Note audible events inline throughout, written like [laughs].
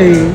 all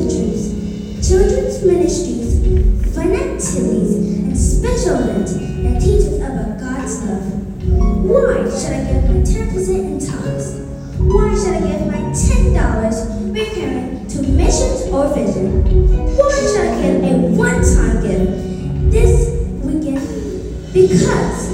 teachers, children's ministries, fun activities, and special events that teach us about God's love. Why should I give my 10% in talks? Why should I give my $10 recurring to missions or vision? Why should I give a one-time gift this weekend? Because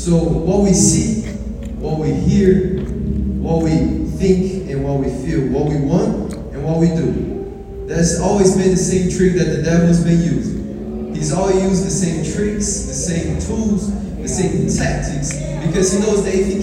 So, what we see, what we hear, what we think, and what we feel, what we want, and what we do. That's always been the same trick that the devil's been using. He's always used the same tricks, the same tools, the same tactics, because he knows that if he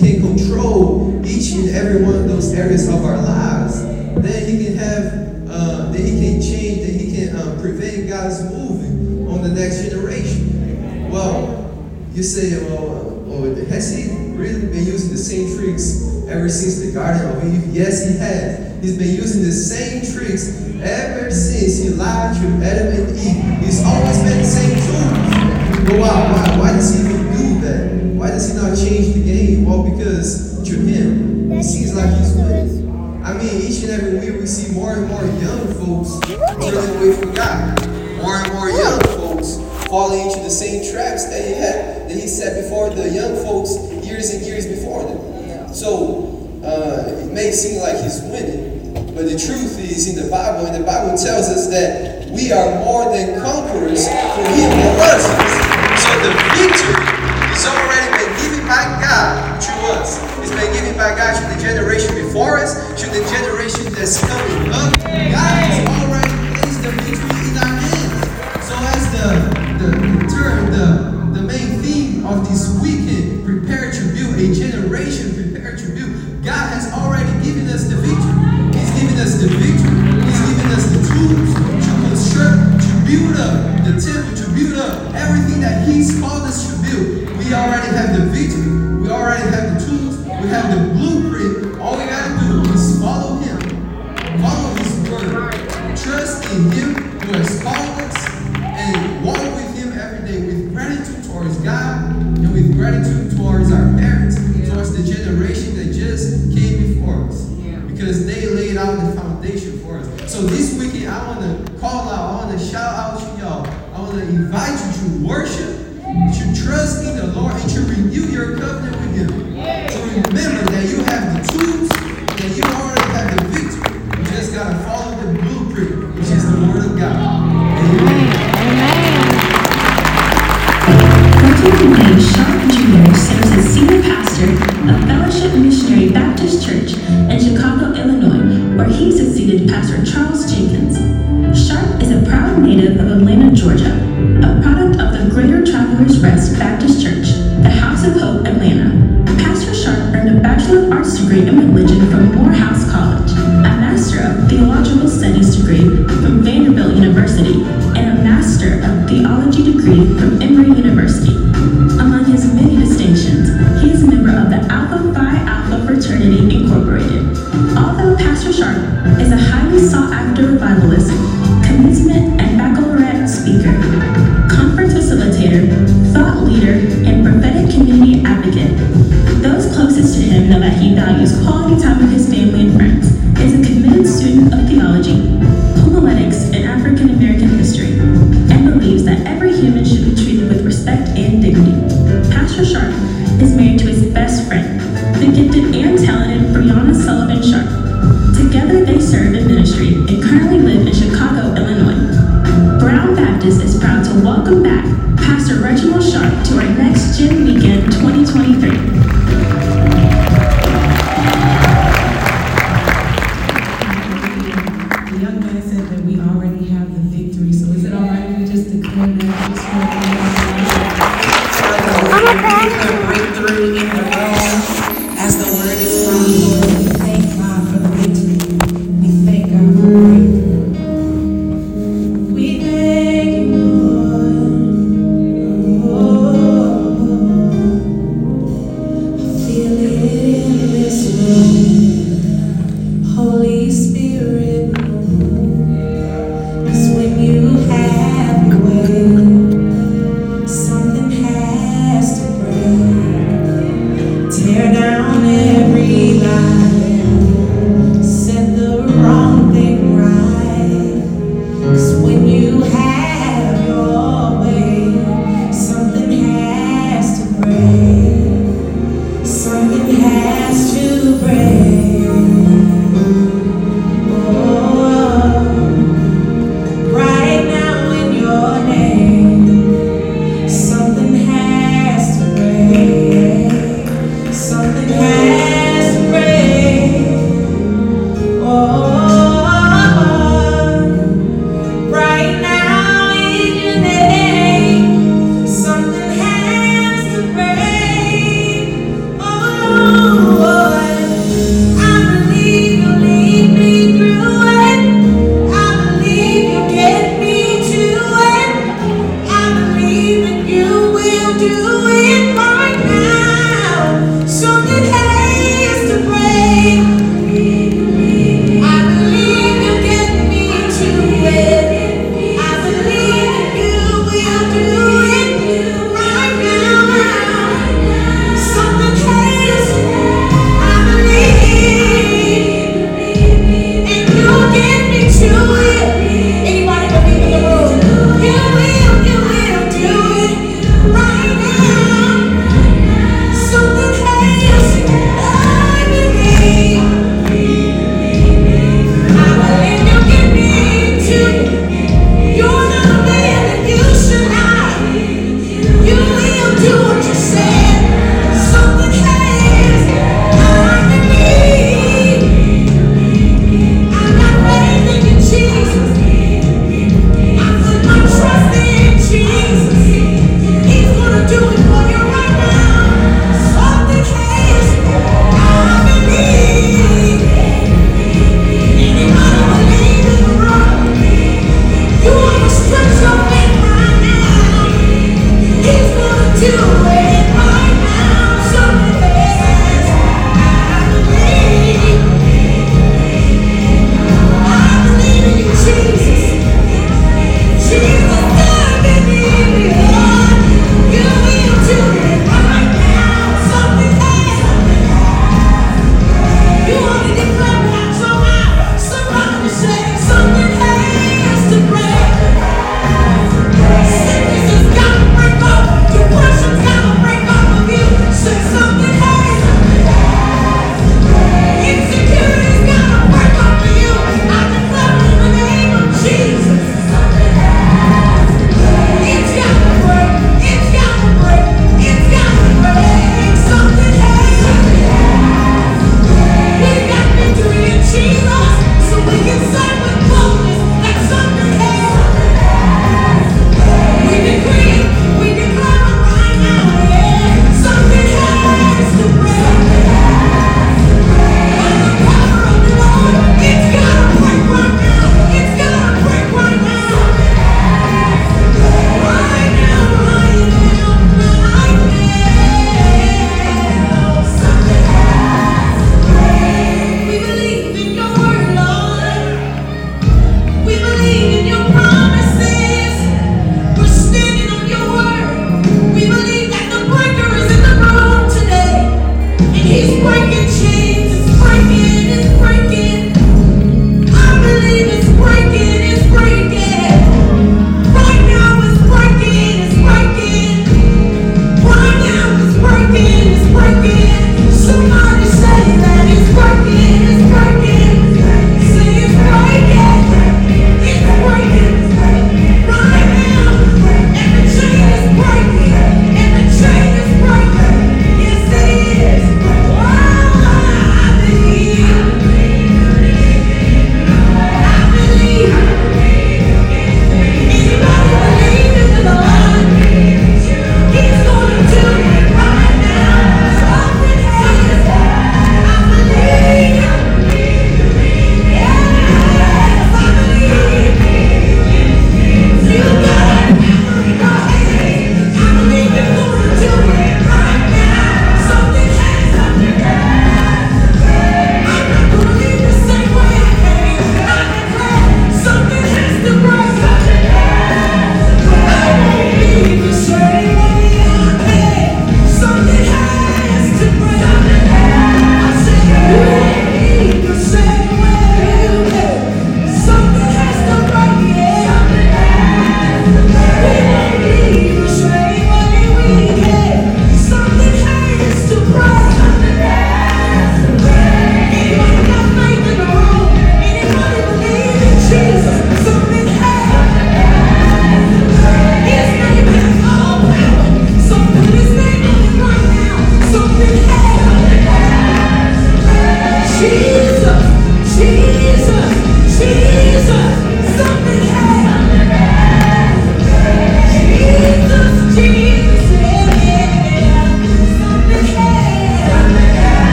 same tricks ever since the Garden of Eve? Yes, he has. He's been using the same tricks ever since he lied to Adam and Eve. He's always been the same tools. But why, why, why does he even do that? Why does he not change the game? Well, because to him, it seems like he's winning. I mean, each and every week we see more and more young folks turning away from God. More and more young folks falling into the same traps that he had, that he set before the young folks years and years before them. So uh, it may seem like he's winning, but the truth is in the Bible, and the Bible tells us that we are more than conquerors through him that loves us. So the victory is already been given by God to us. It's been given by God to the generation before us, to the generation that's coming up. God and with gratitude towards our parents, towards the generation that just came before us. Because they laid out the foundation for us. So this weekend, I want to call out, I want to shout out to y'all. I want to invite you to worship, to trust in the Lord, and to renew your covenant with Him. To remember that you have the tools,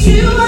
to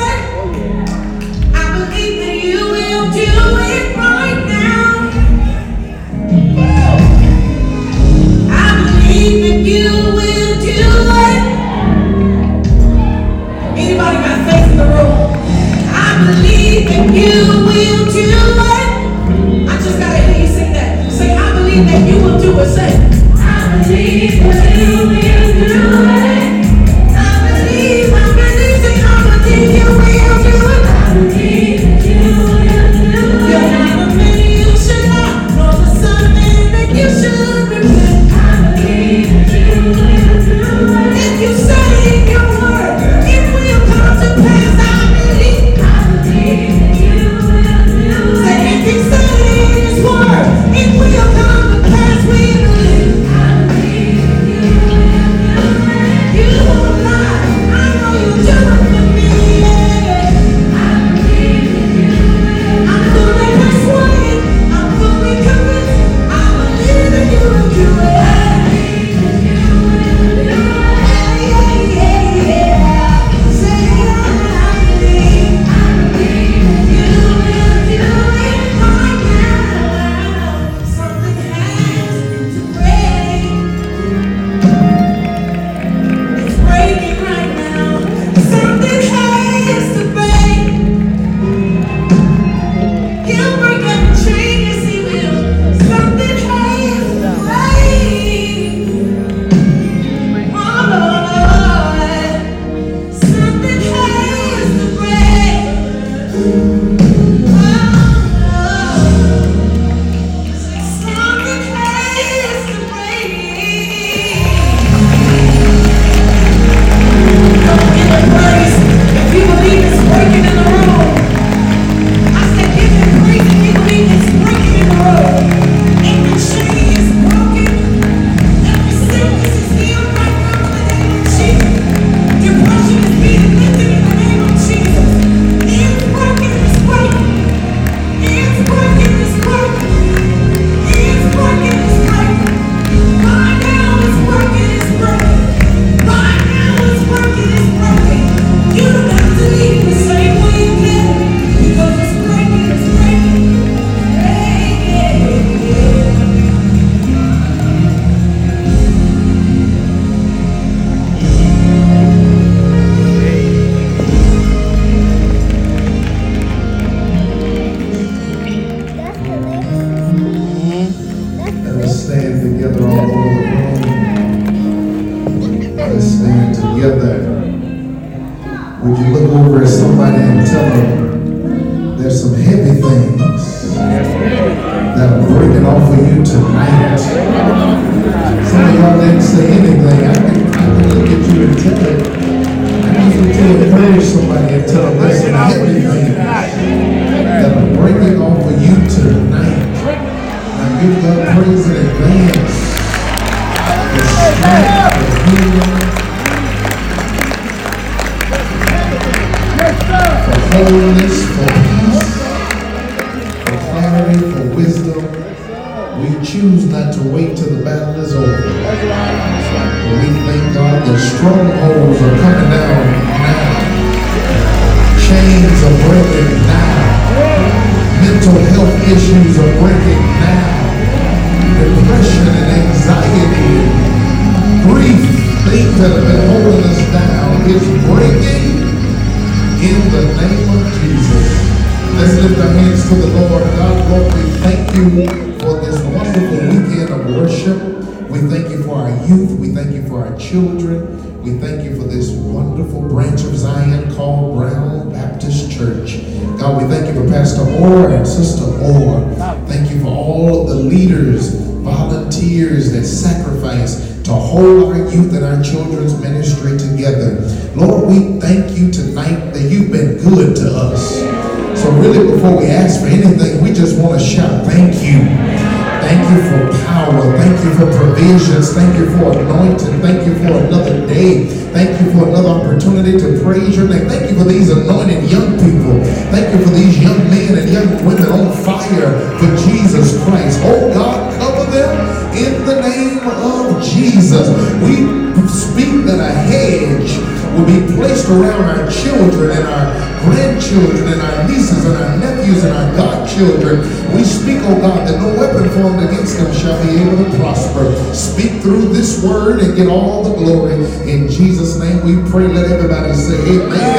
Speak through this word and get all the glory. In Jesus' name we pray. Let everybody say amen.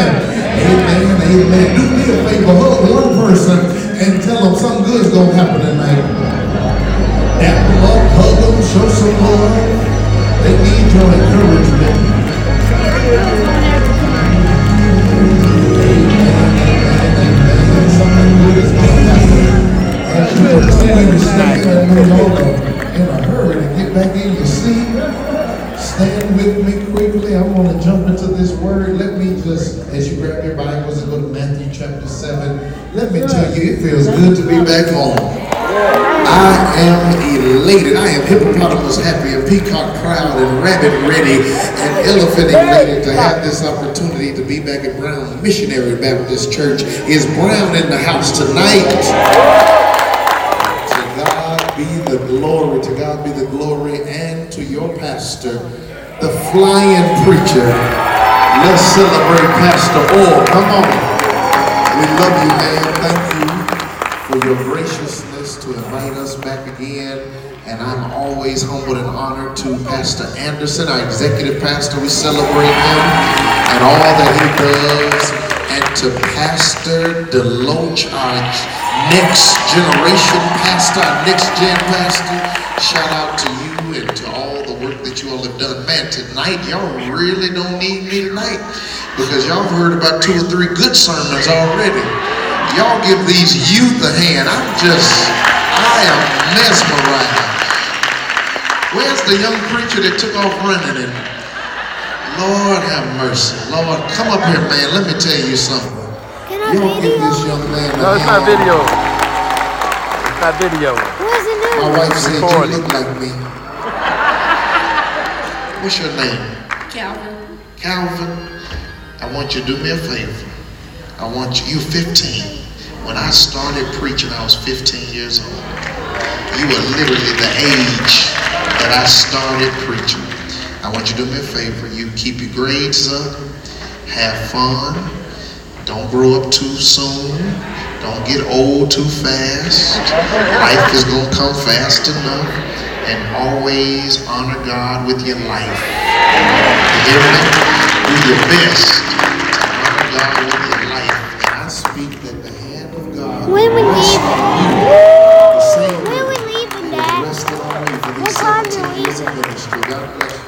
Want to jump into this word. Let me just, as you grab your Bibles and go to Matthew chapter 7, let me tell you, it feels good to be back home. I am elated. I am hippopotamus happy and peacock proud and rabbit ready and elephant elated to have this opportunity to be back at Brown Missionary Baptist Church. Is Brown in the house tonight? To God be the glory. To God be the glory. And to your pastor, the flying preacher. Let's celebrate Pastor Orr. Come on. We love you, man. Thank you for your graciousness to invite us back again. And I'm always humbled and honored to Pastor Anderson, our executive pastor. We celebrate him and all that he does. And to Pastor Deloach, our next generation pastor, our next gen pastor. Shout out to you and to all work that you all have done. Man, tonight, y'all really don't need me tonight because y'all have heard about two or three good sermons already. Y'all give these youth a hand. I'm just, I am mesmerized. Where's the young preacher that took off running and Lord have mercy. Lord, come up here, man. Let me tell you something. Y'all give this young man a No, it's not hand. video. It's not video. My wife said you look like me. What's your name? Calvin. Calvin. I want you to do me a favor. I want you, you 15. When I started preaching, I was 15 years old. You were literally the age that I started preaching. I want you to do me a favor. You keep your grades up, have fun, don't grow up too soon, don't get old too fast. Life is going to come fast enough, and always honor God with your life. You hear me? Do your best to honor God with your life. And I speak that the hand of God When we rests leaving? on you. The same When way we leaving, Dad? rested on me for What these time 17 are we years of ministry. God bless you.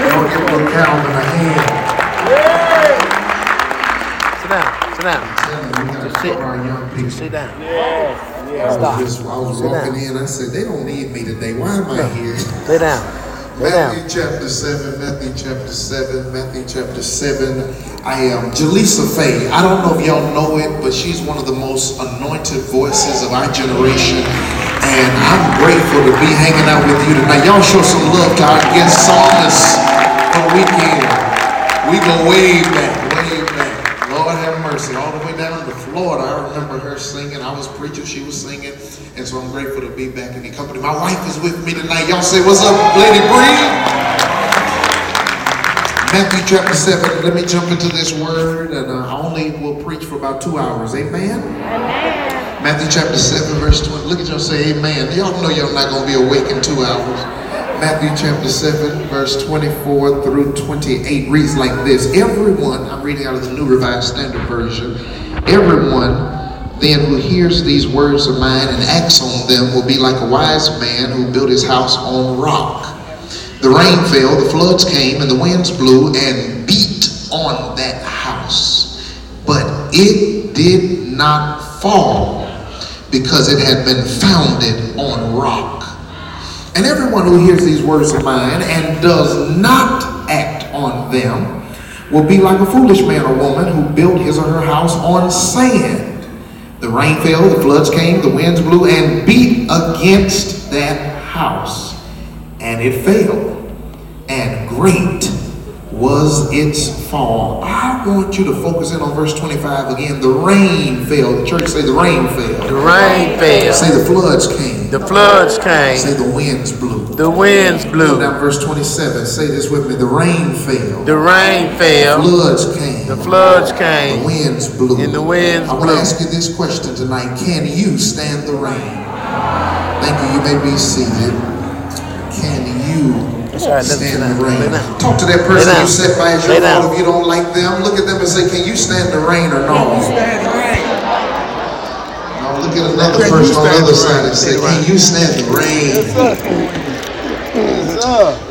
Y'all give little Calvin a hand. Sit down. Sit down. Tell him we gotta cover our people. I was, just, I was Sit walking down. in. I said, they don't need me today. Why am I here? Sit down. Down. Matthew chapter 7, Matthew chapter 7, Matthew chapter 7. I am Jaleesa Faye. I don't know if y'all know it, but she's one of the most anointed voices of our generation. And I'm grateful to be hanging out with you tonight. Y'all show some love to our guest psalmist on the weekend. We go way back, way back. Lord have mercy. All the way down to Florida. I remember singing. I was preaching, she was singing. And so I'm grateful to be back in the company. My wife is with me tonight. Y'all say, what's up, Lady Bree? Matthew chapter 7. Let me jump into this word. And uh, I only will preach for about two hours. Amen? Amen? Matthew chapter 7, verse 20. Look at y'all say amen. Y'all know y'all not going to be awake in two hours. Matthew chapter 7, verse 24 through 28 reads like this Everyone, I'm reading out of the New Revised Standard Version, everyone then who hears these words of mine and acts on them will be like a wise man who built his house on rock. The rain fell, the floods came, and the winds blew and beat on that house. But it did not fall because it had been founded on rock. And everyone who hears these words of mine and does not act on them will be like a foolish man or woman who built his or her house on sand. The rain fell, the floods came, the winds blew and beat against that house, and it fell. And great was its fall. I want you to focus in on verse 25 again. The rain fell. The church say the rain fell. The rain fell. Say the floods came. The floods came. Say the winds blew. The winds blew. Now verse 27. Say this with me. The rain fell. The rain fell. The floods came. The floods came. The winds blew. And the winds I want to blew. ask you this question tonight. Can you stand the rain? Thank you. You may be seated. Can you That's right, let's stand sit the rain? Lay down. Talk to that person you sit by as your down. fault if you don't like them. Look at them and say, Can you stand the rain or no? Now look at another Can person on the other side and say, Say Can you stand the rain?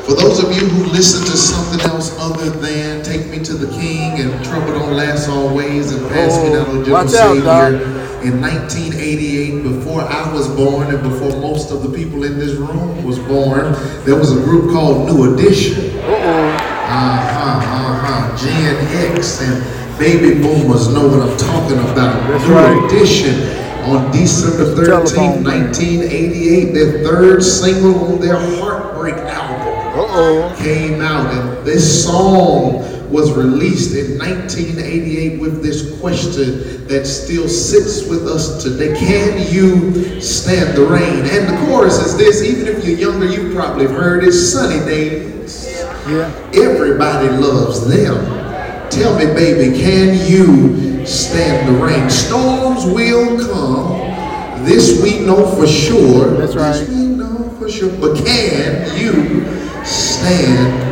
For those of you who listen to something else other than Take Me to the King and Trouble Don't Last Always and Pass Me Down, O Gentle watch out, Savior, in 1988, before I was born and before most of the people in this room was born, there was a group called New Edition. Uh-huh, uh-huh. Gen X and baby boomers know what I'm talking about. That's New right. Edition on December 13, 1988, their third single on their Heartbreak album Uh-oh. came out and this song was released in 1988 with this question that still sits with us today. Can you stand the rain? And the chorus is this, even if you're younger, you've probably heard it, sunny days. Yeah. Everybody loves them. Tell me, baby, can you stand the rain? Storms will come. This we know for sure. That's right. This we know for sure. But can you stand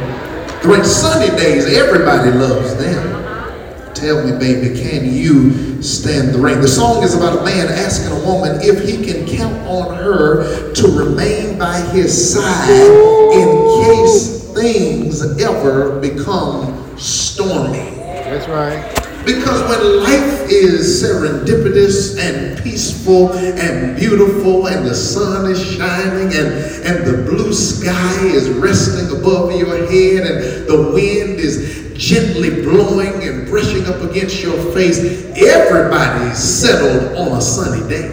rain? Sunny days, everybody loves them. Tell me, baby, can you stand the rain? The song is about a man asking a woman if he can count on her to remain by his side in case things ever become stormy. That's right. Because when life is serendipitous and peaceful and beautiful and the sun is shining and, and the blue sky is resting above your head and the wind is gently blowing and brushing up against your face, everybody's settled on a sunny day.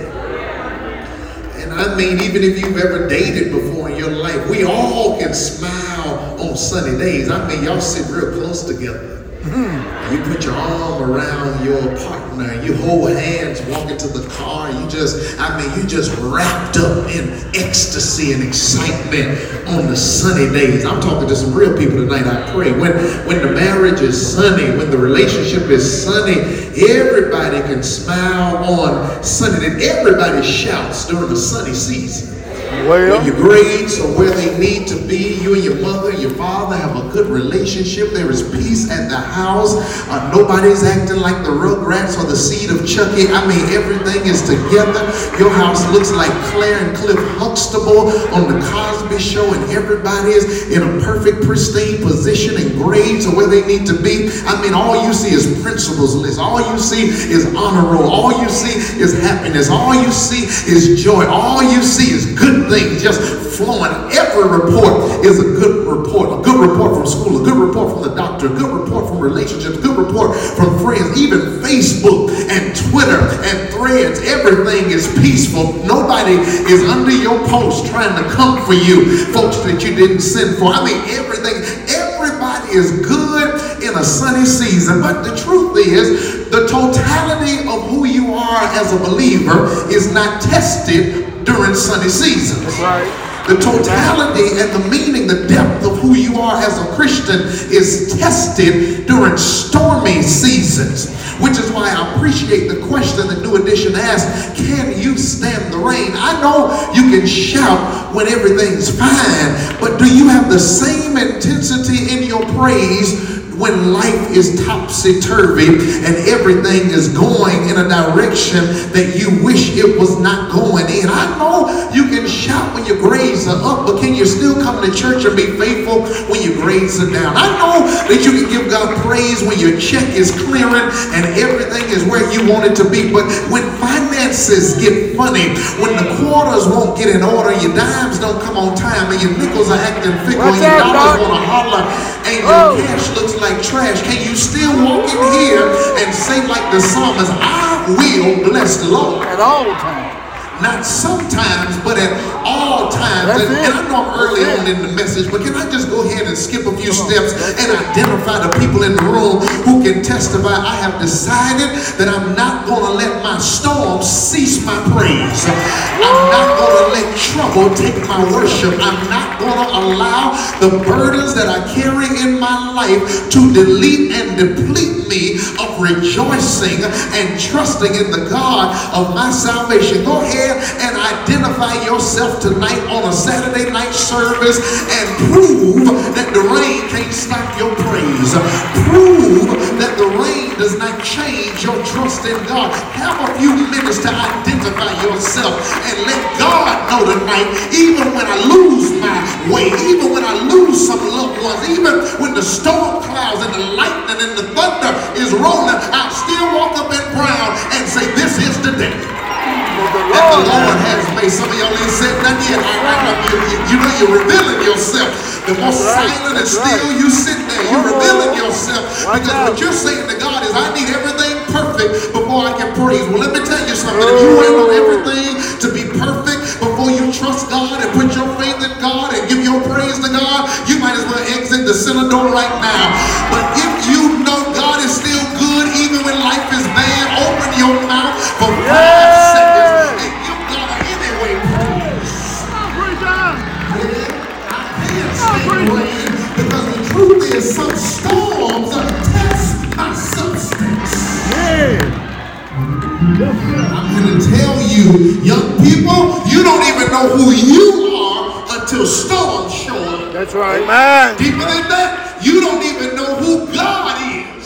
And I mean, even if you've ever dated before in your life, we all can smile on sunny days. I mean, y'all sit real close together. Hmm. You put your arm around your partner, you hold hands, walk into the car, you just, I mean, you just wrapped up in ecstasy and excitement on the sunny days. I'm talking to some real people tonight, I pray. When when the marriage is sunny, when the relationship is sunny, everybody can smile on sunny And Everybody shouts during the sunny season. Well, your grades are where they need to be, you and your mother, your father have a good relationship. There is peace at the house. Uh, nobody's acting like the Rugrats or the seed of Chucky. I mean, everything is together. Your house looks like Claire and Cliff Huxtable on the Cosby Show, and everybody is in a perfect, pristine position, and grades are where they need to be. I mean, all you see is principal's list. All you see is honor roll. All you see is happiness. All you see is joy. All you see is things just flowing. Every report is a good report. A good report from school, a good report from the doctor, a good report from relationships, a good report from friends, even Facebook and Twitter and threads. Everything is peaceful. Nobody is under your post trying to come for you, folks that you didn't send for. I mean, everything, everybody is good in a sunny season. But the truth is, the totality of who you are as a believer is not tested during sunny seasons. That's right. The totality and the meaning, the depth of who you are as a Christian is tested during stormy seasons. Which is why I appreciate the question that New Edition asked Can you stand the rain? I know you can shout when everything's fine, but do you have the same intensity in your praise when life is topsy turvy and everything is going in a direction that you wish it was not going in. I know you can shout when your grades are up, but can you still come to church and be faithful when your grades are down? I know that you can give God praise when your check is clearing and everything is where you want it to be, but when finances get funny, when the quarters won't get in order, your dimes don't come on time, and your nickels are acting fickle, Watch and your dollars want to holler, and your Oh. cash looks like trash. Can you still walk in here and say like the psalmist, I will bless the Lord. At all times. Not sometimes, but at all times. And, and I know I'm early on in the message, but can I just go ahead and skip a few steps and identify the people in the room who can testify? I have decided that I'm not going to let my storms cease my praise. I'm not going to let trouble take my worship. I'm not going to allow the burdens that I carry in my life to delete and deplete me of rejoicing and trusting in the God of my salvation. Go ahead and identify yourself tonight on a Saturday night service and prove that the rain can't stop your praise. Prove that the rain does not change your trust in God. Have a few minutes to identify yourself and let God know tonight, even when I lose my way, even when I lose some loved ones, even when the storm clouds and the lightning and the thunder is rolling, I'll still walk up in brown and say, This is the day that the Lord has made. Some of y'all ain't said nothing yet. You, you, you know you're revealing yourself. The more silent and still you sit there, you're revealing yourself. Because what you're saying to God is, I need everything perfect before I can praise. Well, let me tell you something. If you wait on everything to be perfect before you trust God and put your faith in God and give your praise to God, you might as well exit the center door right now. But you, young people, you don't even know who you are until storms show up. That's right. Man. Deeper than that, you don't even know who God is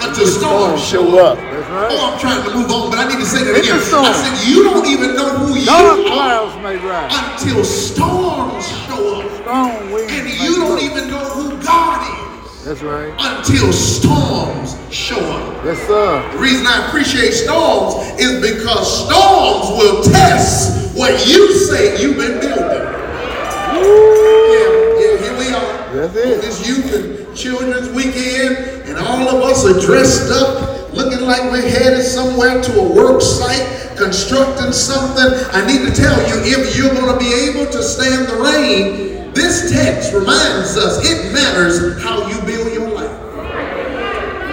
until storms show up. That's right. Oh, I'm trying to move on, but I need to say that It's again. I said, you don't even know who you Dark are may rise. until storms show up. Winds And you don't blow. even know who God is That's right. until storms show up. Yes, sir. The reason I appreciate storms is because storms will test what you say you've been building. Yeah, yeah, here we are. That's it. This youth and children's weekend, and all of us are dressed up, looking like we're headed somewhere to a work site, constructing something. I need to tell you, if you're going to be able to stand the rain, this text reminds us it matters how you build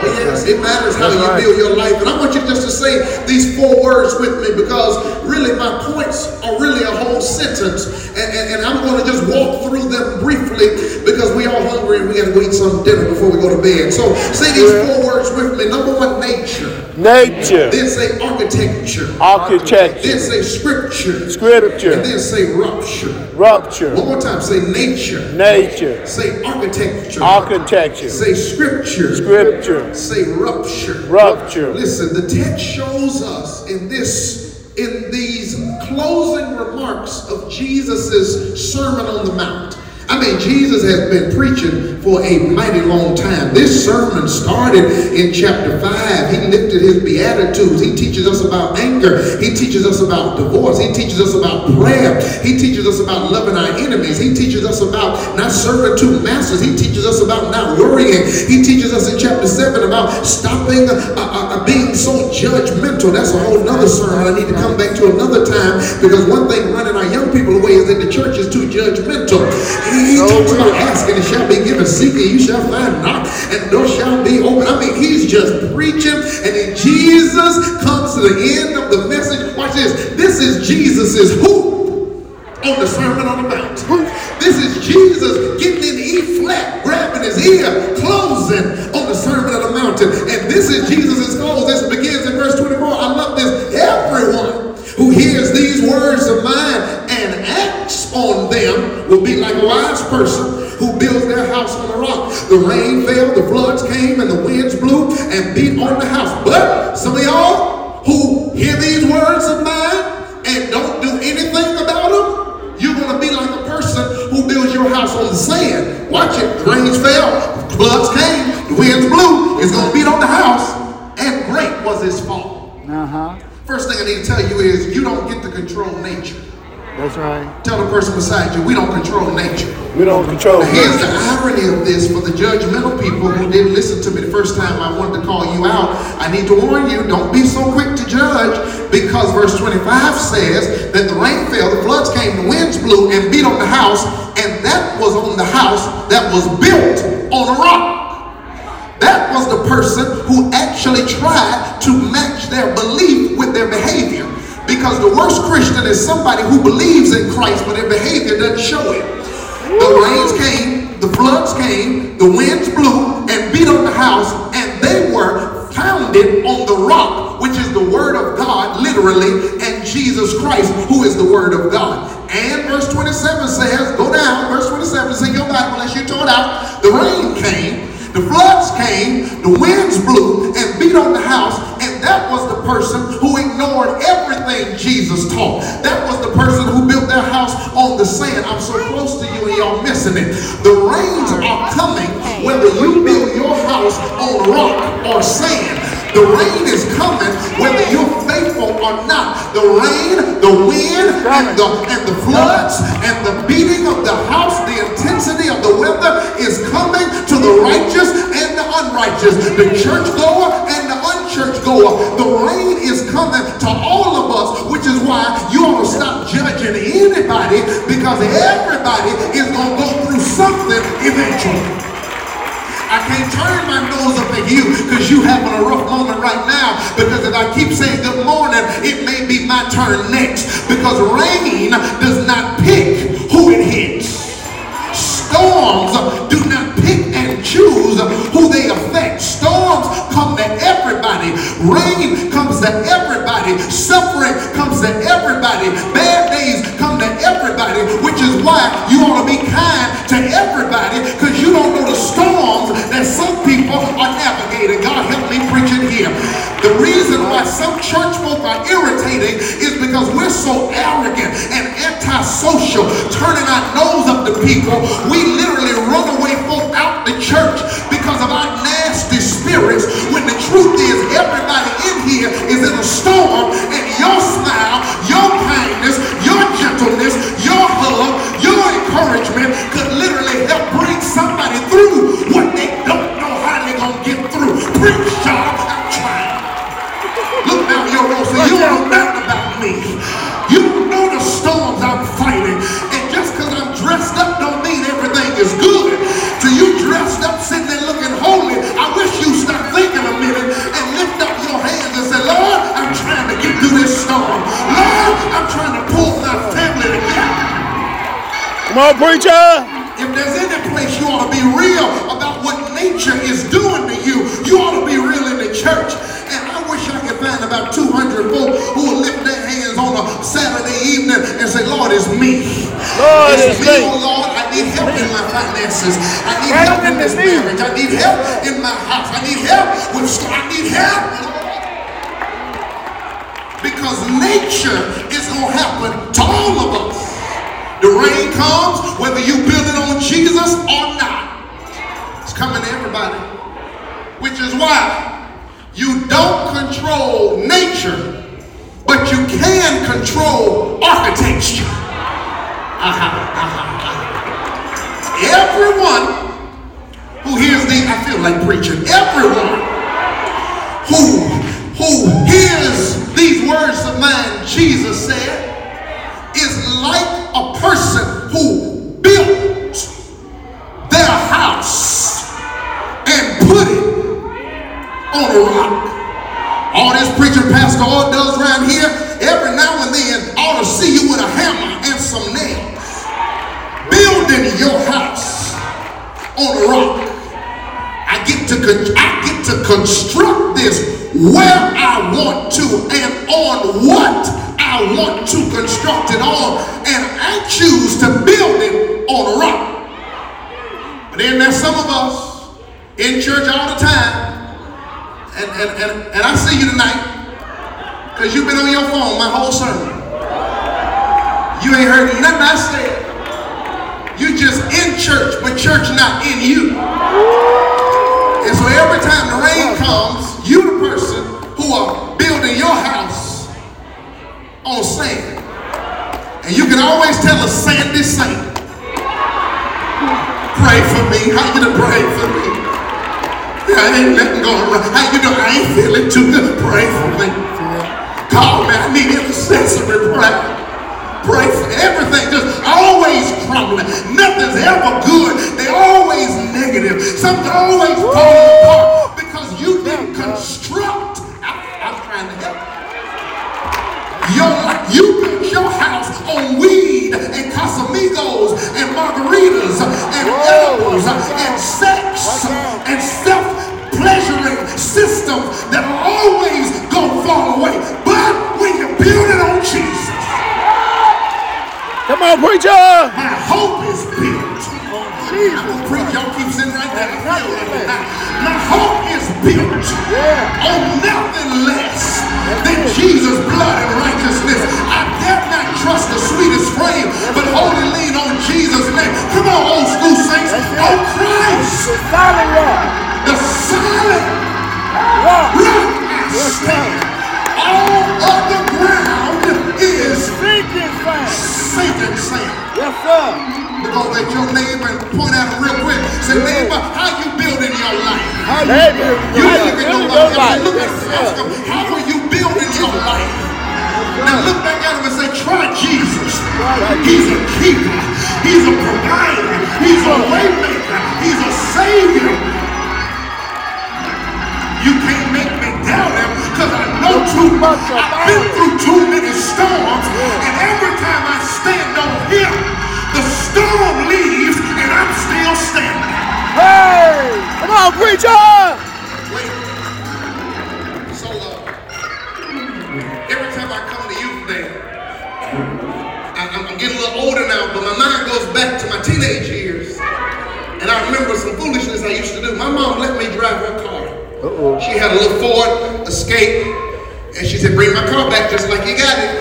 yes, it matters how That's you right. build your life. And I want you just to say these four words with me because really my points are really a whole sentence. And, and, and I'm going to just walk through them briefly because we all hungry and we got to go eat some dinner before we go to bed. So say these four words with me. Number one, nature. Nature. Then say architecture. Architecture. Then say scripture. Scripture. And then say rupture. Rupture. One more time. Say nature. Nature. Say architecture. Architecture. Say scripture. Scripture. Say rupture. Rupture. Listen, the text shows us in this, in these closing remarks of Jesus' Sermon on the Mount. I mean, Jesus has been preaching for a mighty long time. This sermon started in chapter 5. He lifted his Beatitudes. He teaches us about anger. He teaches us about divorce. He teaches us about prayer. He teaches us about loving our enemies. He teaches us about not serving two masters. He teaches us about not worrying. He teaches us in chapter 7 about stopping uh, uh, being so judgmental. That's a whole nother sermon. I need to come back to another time because one thing running our young people away is that the church is too judgmental. He, he talks about asking, it shall be given, seeking, you shall find, knock, and door shall be open. I mean, he's just preaching, and then Jesus comes to the end of the message. Watch this. This is Jesus's who on the Sermon on the Mount. This is Jesus getting in E flat, grabbing his ear, closing on the Sermon on the Mountain. And this is Jesus' goal. This begins in verse 24. I love this. Everyone who hears these words of mine and acts on them will be like a wise person who builds their house on a rock. The rain fell, the floods came, and the winds blew and beat on the house. But some of y'all who hear these words of mine and don't do anything about them, you're going to be like a your house on the sand. Watch it. The rains fell, floods came, the winds blew. It's going to beat on the house. And great was his fall. Uh huh. First thing I need to tell you is you don't get to control nature. That's right. Tell the person beside you, we don't control nature. We don't control Now, here's the irony of this for the judgmental people who didn't listen to me the first time I wanted to call you out. I need to warn you, don't be so quick to judge because verse 25 says that the rain fell, the floods came, the winds blew and beat on the house, and that was on the house that was built on a rock. That was the person who actually tried to match their belief with their behavior. Because the worst Christian is somebody who believes in Christ, but their behavior doesn't show it. The rains came, the floods came, the winds blew and beat on the house, and they were founded on the rock, which is the word of God, literally, and Jesus Christ, who is the word of God. And verse 27 says, go down, verse 27, it's in your Bible unless you tore it out. The rain came, the floods came, the winds blew and beat on the house, and that was the person who ignored everything Jesus taught. That was the person who built their house on the sand. I'm so close to you and y'all missing it. The rains are coming whether you build your house on rock or sand. The rain is coming whether you're faithful or not. The rain, the wind, and the, and the floods, and the beating of the house, the intensity of the weather is coming to the righteous and the unrighteous, the churchgoer and the unchurchgoer. The rain is coming to all of us, which is why you ought to stop judging anybody because everybody is going to go through something eventually. I can't turn my nose up at you because you having a rough moment right now. Because if I keep saying good morning, it may be my turn next. Because rain does not pick who it hits. Storms do not pick and choose who they affect. Storms come to everybody. Rain comes to everybody. Suffering comes to everybody. Bad days come to everybody, which is why you ought to be kind to everybody people are navigating. God help me preach it here. The reason why some church folk are irritating is because we're so arrogant and antisocial, turning our nose up to people. We literally run away folk out the church because of our nasty spirits when the truth is everybody in here is in a storm and your smile, your kindness, your gentleness, your hug, your encouragement could Preach, y'all. I'm trying. Look down your road. Say, you don't know nothing about me. You don't know the storms I'm fighting. And just because I'm dressed up don't mean everything is good. To you dressed up, sitting there looking holy, I wish you stop thinking a minute and lift up your hands and say, Lord, I'm trying to get through this storm. Lord, I'm trying to pull my family together. Come on, preacher. And say, Lord, it's me. Lord, it's it's me, me. oh Lord. I need help in my finances. I need Right help in this knee. marriage. I need help in my house. I need help with I need help. Oh because nature is going to happen to all of us. The rain comes whether you build it on Jesus or not. It's coming to everybody. Which is why you don't control nature, but you can control architecture. Everyone who hears these, I feel like preaching. Everyone who who hears these words of mine, Jesus said, is like a person who built their house and put it on a rock. All this preaching Pastor all does around here, every now and then ought to see you with a hammer and some nails. Building your house on a rock. I get to con- I get to construct this where I want to and on what I want to construct it on, and I choose to build it on a rock. But then there's some of us in church all the time, and and and, and I see you tonight because you've been on your phone my whole sermon. You ain't heard nothing I said. You just in church, but church not in you. And so every time the rain comes, you the person who are building your house on sand. And you can always tell a sandy saint. Pray for me. How you gonna pray for me? Yeah, ain't nothing going right. How you doing? I ain't feeling too good. Pray for me. Call me. I need intercessory prayer. Pray for everything. Just always crumbling. Nothing's ever good. They always negative. Something always falling apart because you didn't construct. I, I'm trying to help. Your you built your house on weed and Casamigos and margaritas and edibles and sex and self-pleasuring systems that are always gonna fall away. But when you build it on Jesus, Come on, preacher. my hope is built. On Jesus. Preach, y'all keep sitting right there. I feel like it. My hope is built on nothing less than Jesus' blood and sweetest but wholly lean on Jesus' name. Come on, old school saints. On oh, Christ, The Solid rock. the solid Rock. rock I stand. All of the ground is Sinking sand. sinking sand. Yes, sir. We're gonna let your neighbor and point him real quick. Say, neighbor, how you building your life? How you You you building your life? look at him and ask him, how are you building your life? Now look back at him and say, try Jesus. He's a keeper. He's a provider. He's a waymaker. He's a savior. You can't make me doubt him because I know too much I've been through too many storms, and every time I stand on him, the storm leaves and I'm still standing. Hey! Come on, preacher! My mind goes back to my teenage years. And I remember some foolishness I used to do. My mom let me drive her car. She had a little Ford Escape, and she said, bring my car back just like you got it.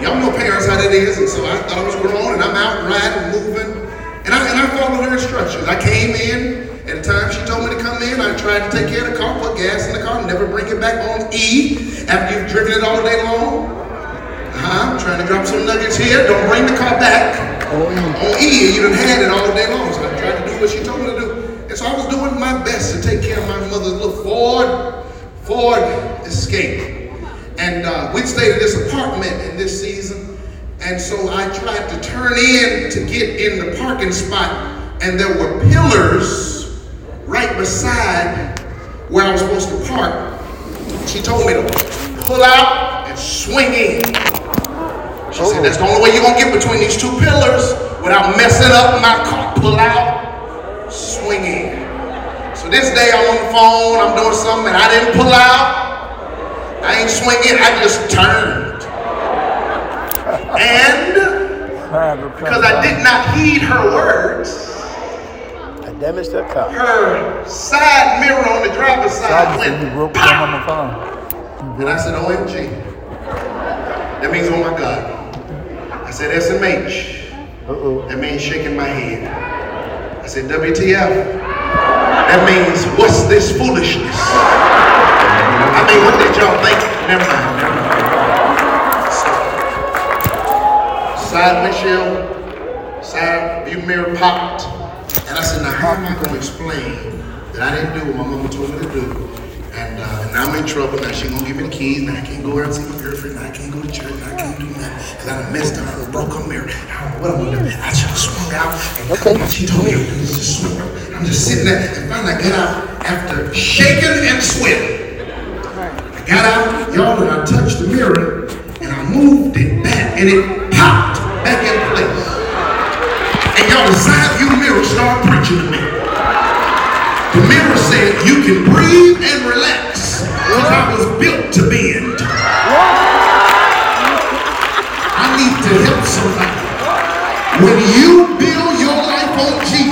Y'all know parents how that is, and so I thought I was grown, and I'm out riding, moving, and I, and I followed her instructions. I came in, at the time she told me to come in, I tried to take care of the car, put gas in the car, never bring it back on E after you've driven it all day long. Uh-huh, trying to drop some nuggets here, don't bring the car back on E, you done had it all day long, so I tried to do what she told me to do. And so I was doing my best to take care of my mother's little Ford, Ford Escape. And uh, we'd stayed at this apartment in this season. And so I tried to turn in to get in the parking spot, and there were pillars right beside where I was supposed to park. She told me to pull out and swing in. She said, that's the only way you're gonna get between these two pillars without messing up my car. Pull out, swing in. So this day I'm on the phone, I'm doing something, and I didn't pull out. I ain't swinging, I just turned. And because I did not heed her words, I damaged that car. her side mirror on the driver's side went broke pop. on the phone. And I said, OMG. That means, oh my God. I said, SMH. Uh-oh. That means shaking my head. I said, WTF. That means, what's this foolishness? I mean, what did y'all think? Never mind. Never mind. Side windshield, side view mirror popped. And I said, now how am I going to explain that I didn't do what my mama told me to do? And, now I'm in trouble. Now she gonna give me the keys. Now I can't go out and see my girlfriend. Now I can't go to church. Now I can't do nothing. Cause I done messed up. I done broke her mirror. I don't know what I'm gonna do. I should have swung out. And okay. she told me to just swing. I'm just sitting there. And finally I got out after shaking and sweating. I got out, y'all, and I touched the mirror. And I moved it back. And it popped back in place. And y'all, the side view mirror started preaching to me. The mirror said, you can breathe and relax. Because I was built to bend. I need to help somebody. When you build your life on Jesus,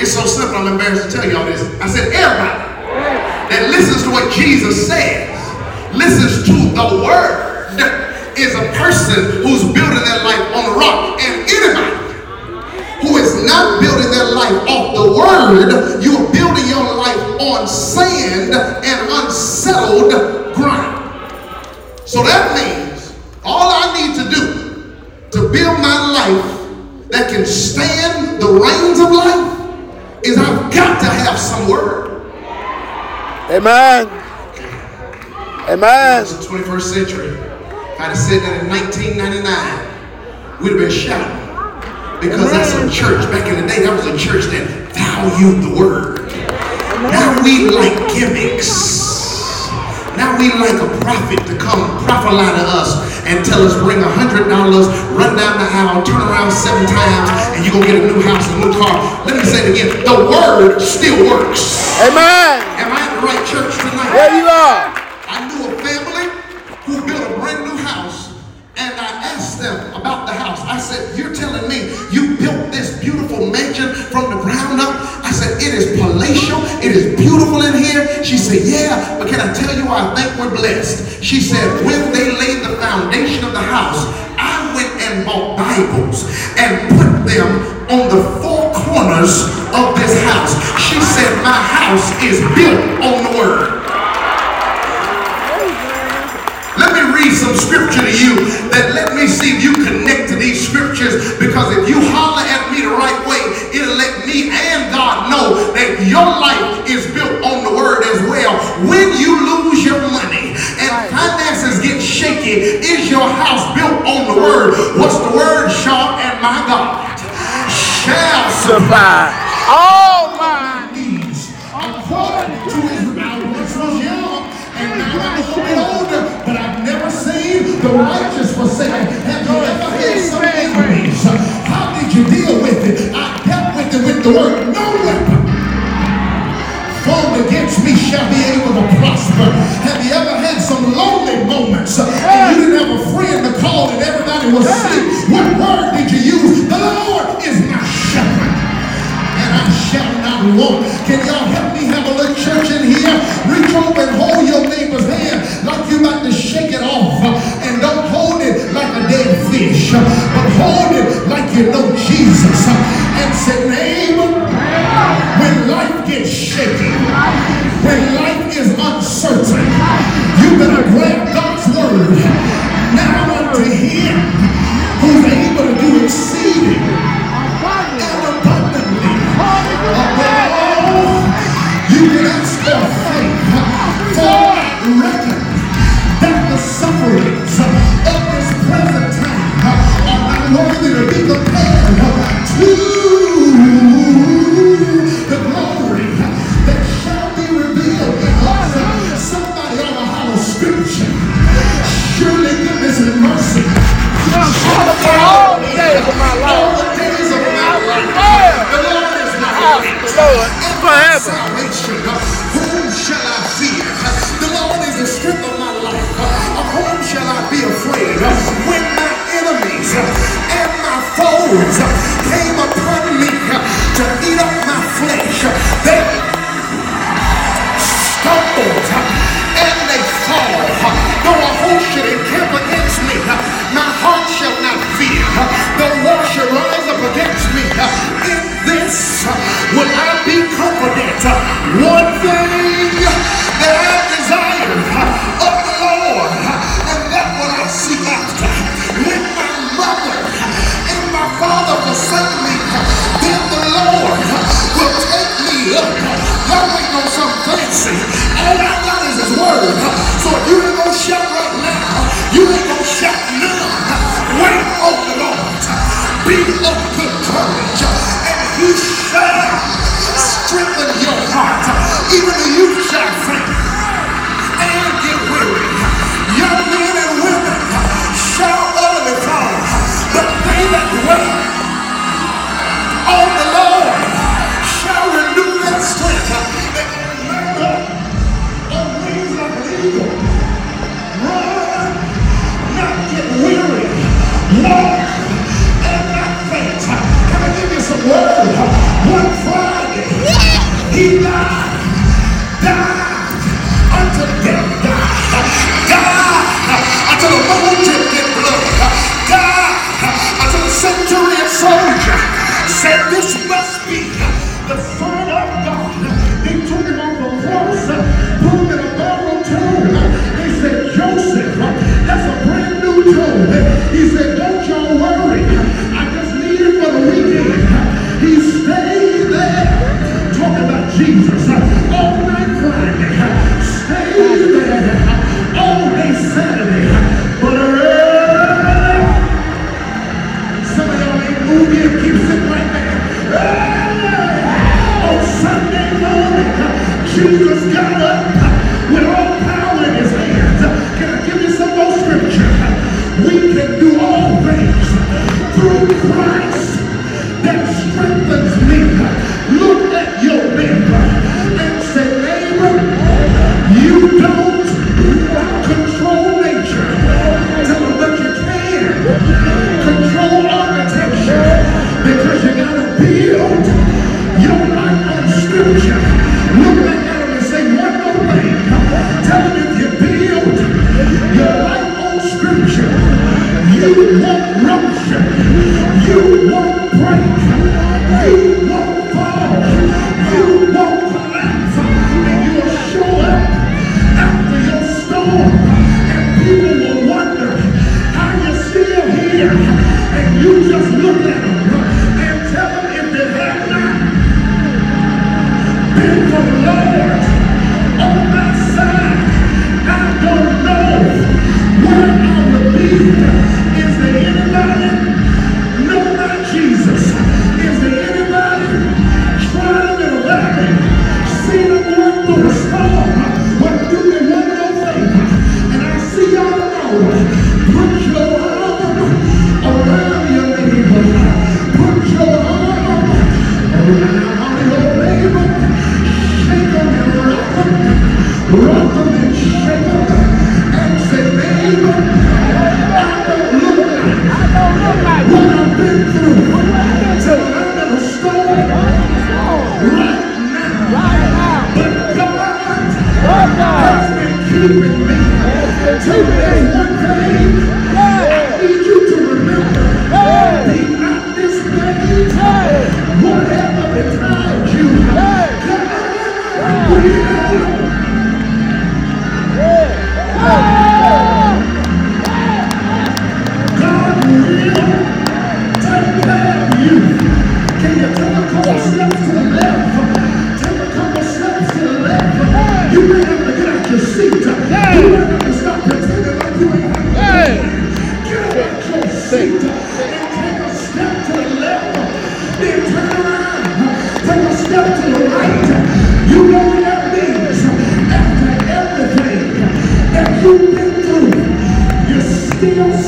It's so simple, I'm embarrassed to tell y'all this. I said, everybody that listens to what Jesus says, listens to the word, [laughs] is a person who's building their life on the rock. And anybody who is not building their life off the word, you are building your life on sand and unsettled ground. So that means all I need to do to build my life that can stand the rains of life is I've got to have some word. Amen. Amen. It's the 21st century. If I'd have said that in 1999, we'd have been shouting. Because that's a church. Back in the day, that was a church that valued the word. Now we like gimmicks. Now we like a prophet to come prophesy to us and tell us bring a hundred dollars, run down the aisle, turn around seven times, and you're gonna get a new house, and a new car. Let me say it again. The word still works. Amen. Am I in the right church tonight? There you are. About the house. I said, You're telling me you built this beautiful mansion from the ground up? I said, It is palatial, it is beautiful in here. She said, Yeah, but can I tell you I think we're blessed? She said, When they laid the foundation of the house, I went and bought Bibles and put them on the four corners of this house. She said, My house is built on the word. Read some scripture to you that let me see if you connect to these scriptures because if you holler at me the right way, it'll let me and God know that your life is built on the word as well. When you lose your money and finances get shaky, is your house built on the word? What's the word, Sean? And my God shall Supply all the righteous forsaken. Have you ever had some enemies? How did you deal with it? I dealt with it with the word no weapon formed against me shall be able to prosper. Have you ever had some lonely moments and you didn't have a friend to call and everybody was sick? What word did you use? The Lord is my shepherd and I shall not want. Can y'all help me have a little church in here? Reach over and hold your neighbor's hand like you about to shake uh, but hold it like you know Jesus. uh, And say, neighbor, when life gets shaky, when life is uncertain, you better you're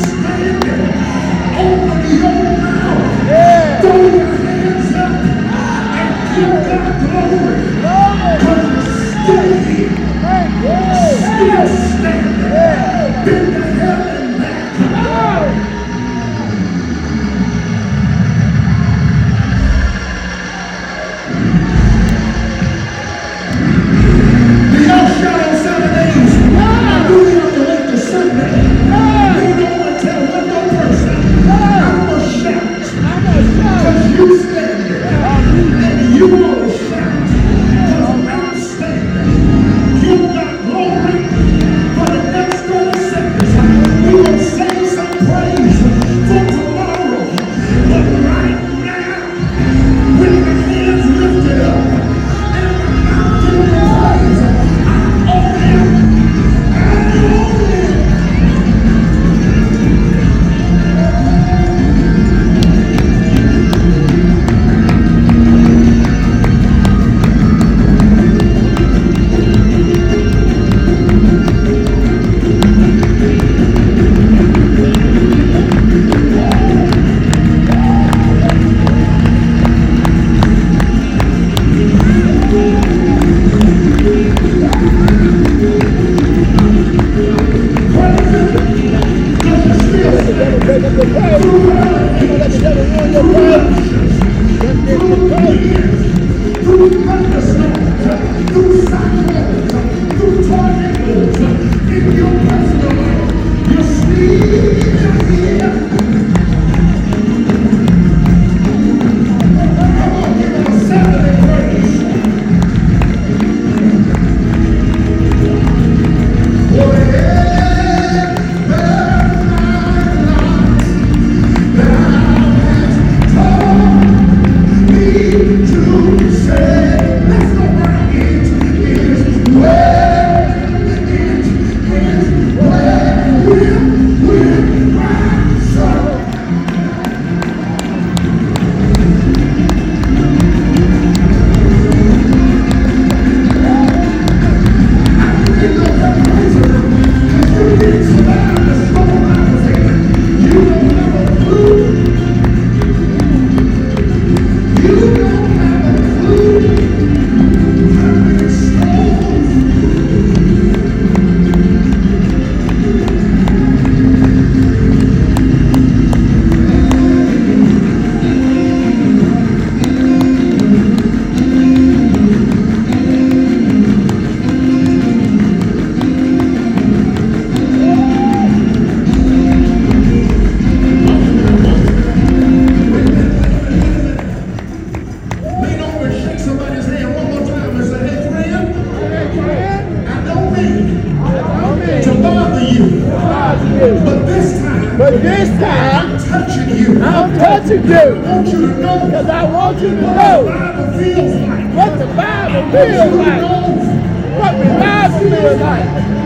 what you know. What the Bible feels like. What the Bible feels like.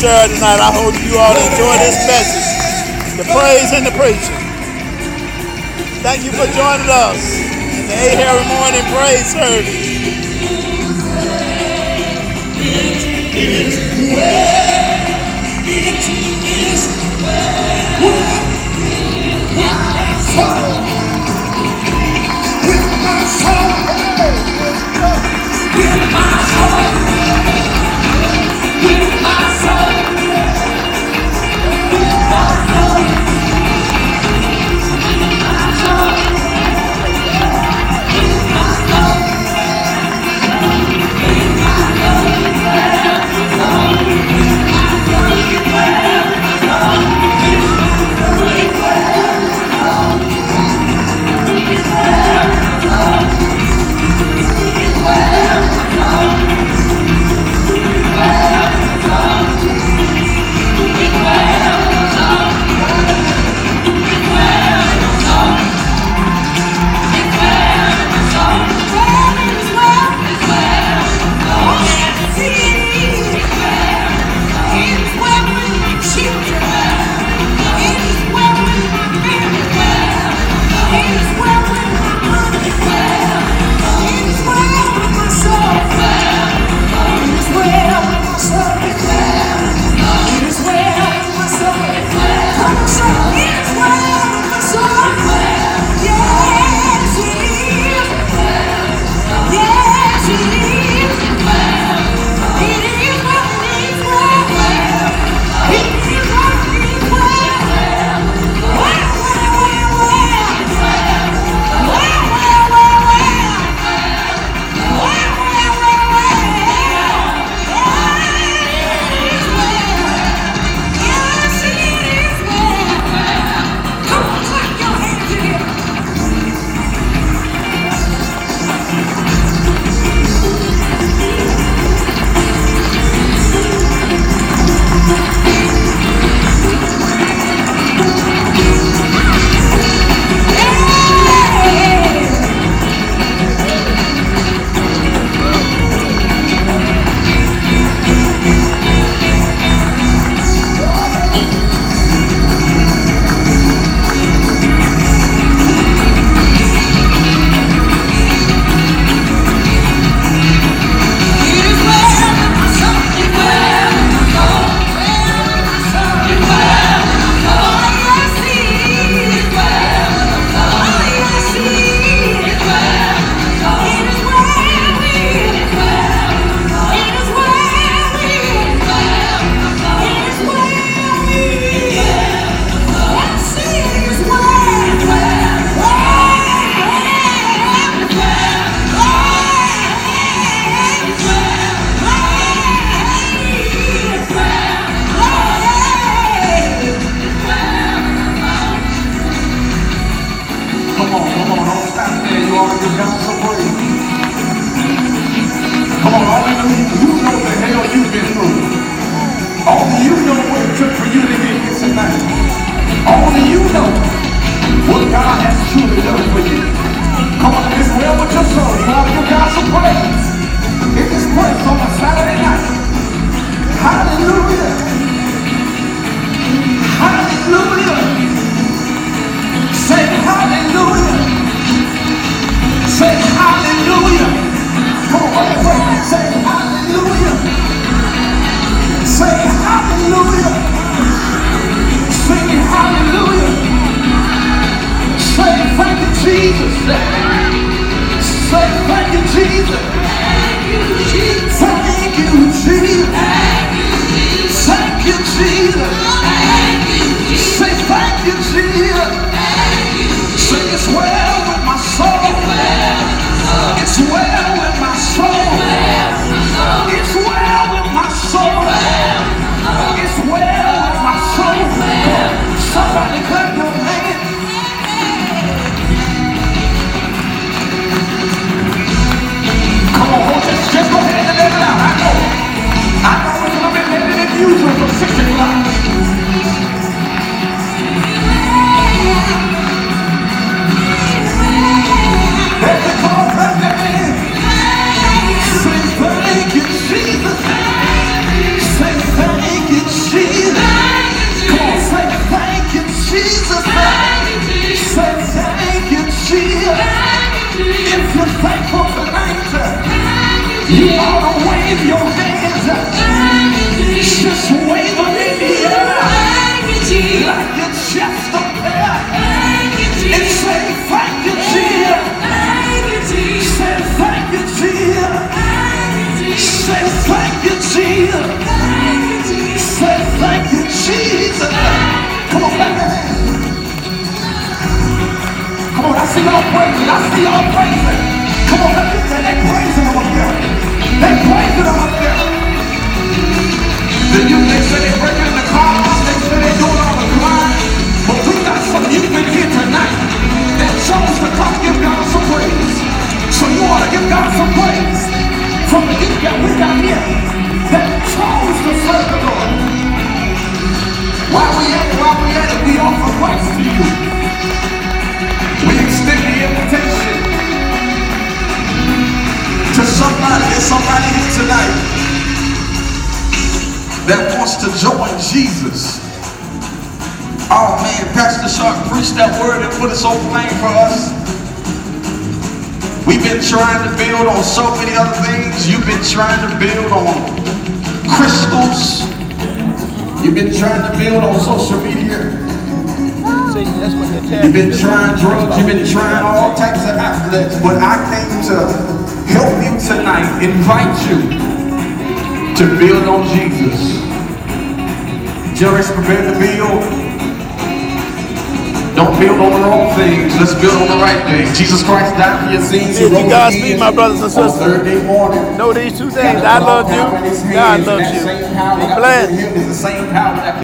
share tonight. I hope you all enjoy this message, the praise and the preaching. Thank you for joining us in the A. Harry Morning Praise Service. Did you guys speed, my brothers and sisters. Know these two things. I love you. God loves you. Be blessed.